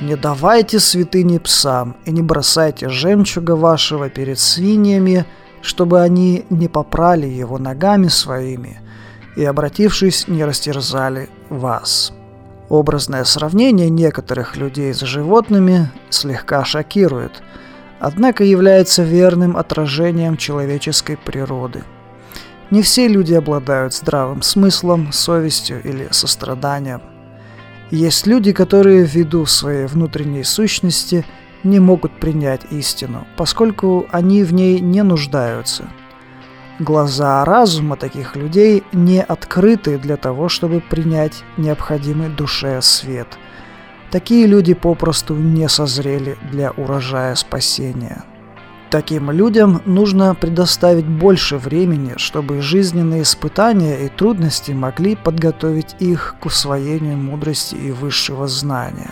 Не давайте святыни псам, и не бросайте жемчуга вашего перед свиньями, чтобы они не попрали его ногами своими, и, обратившись, не растерзали вас». Образное сравнение некоторых людей с животными слегка шокирует, однако является верным отражением человеческой природы. Не все люди обладают здравым смыслом, совестью или состраданием. Есть люди, которые ввиду своей внутренней сущности не могут принять истину, поскольку они в ней не нуждаются – Глаза разума таких людей не открыты для того, чтобы принять необходимый душе свет. Такие люди попросту не созрели для урожая спасения. Таким людям нужно предоставить больше времени, чтобы жизненные испытания и трудности могли подготовить их к усвоению мудрости и высшего знания.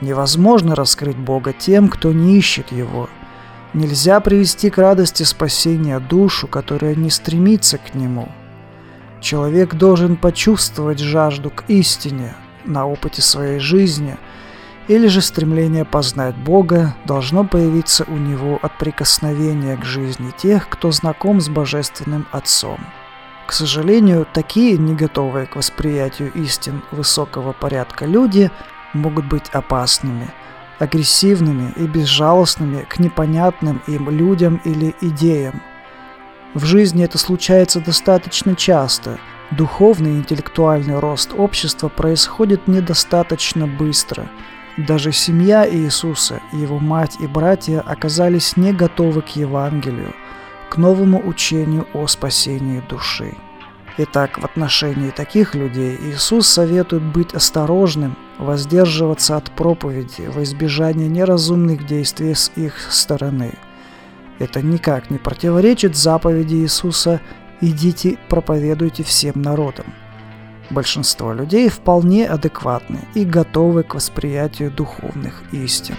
Невозможно раскрыть Бога тем, кто не ищет Его – Нельзя привести к радости спасения душу, которая не стремится к нему. Человек должен почувствовать жажду к истине на опыте своей жизни, или же стремление познать Бога должно появиться у него от прикосновения к жизни тех, кто знаком с Божественным Отцом. К сожалению, такие, не готовые к восприятию истин высокого порядка люди, могут быть опасными – агрессивными и безжалостными к непонятным им людям или идеям. В жизни это случается достаточно часто. Духовный и интеллектуальный рост общества происходит недостаточно быстро. Даже семья Иисуса, его мать и братья оказались не готовы к Евангелию, к новому учению о спасении души. Итак, в отношении таких людей Иисус советует быть осторожным, воздерживаться от проповеди во избежание неразумных действий с их стороны. Это никак не противоречит заповеди Иисуса «идите, проповедуйте всем народам». Большинство людей вполне адекватны и готовы к восприятию духовных истин.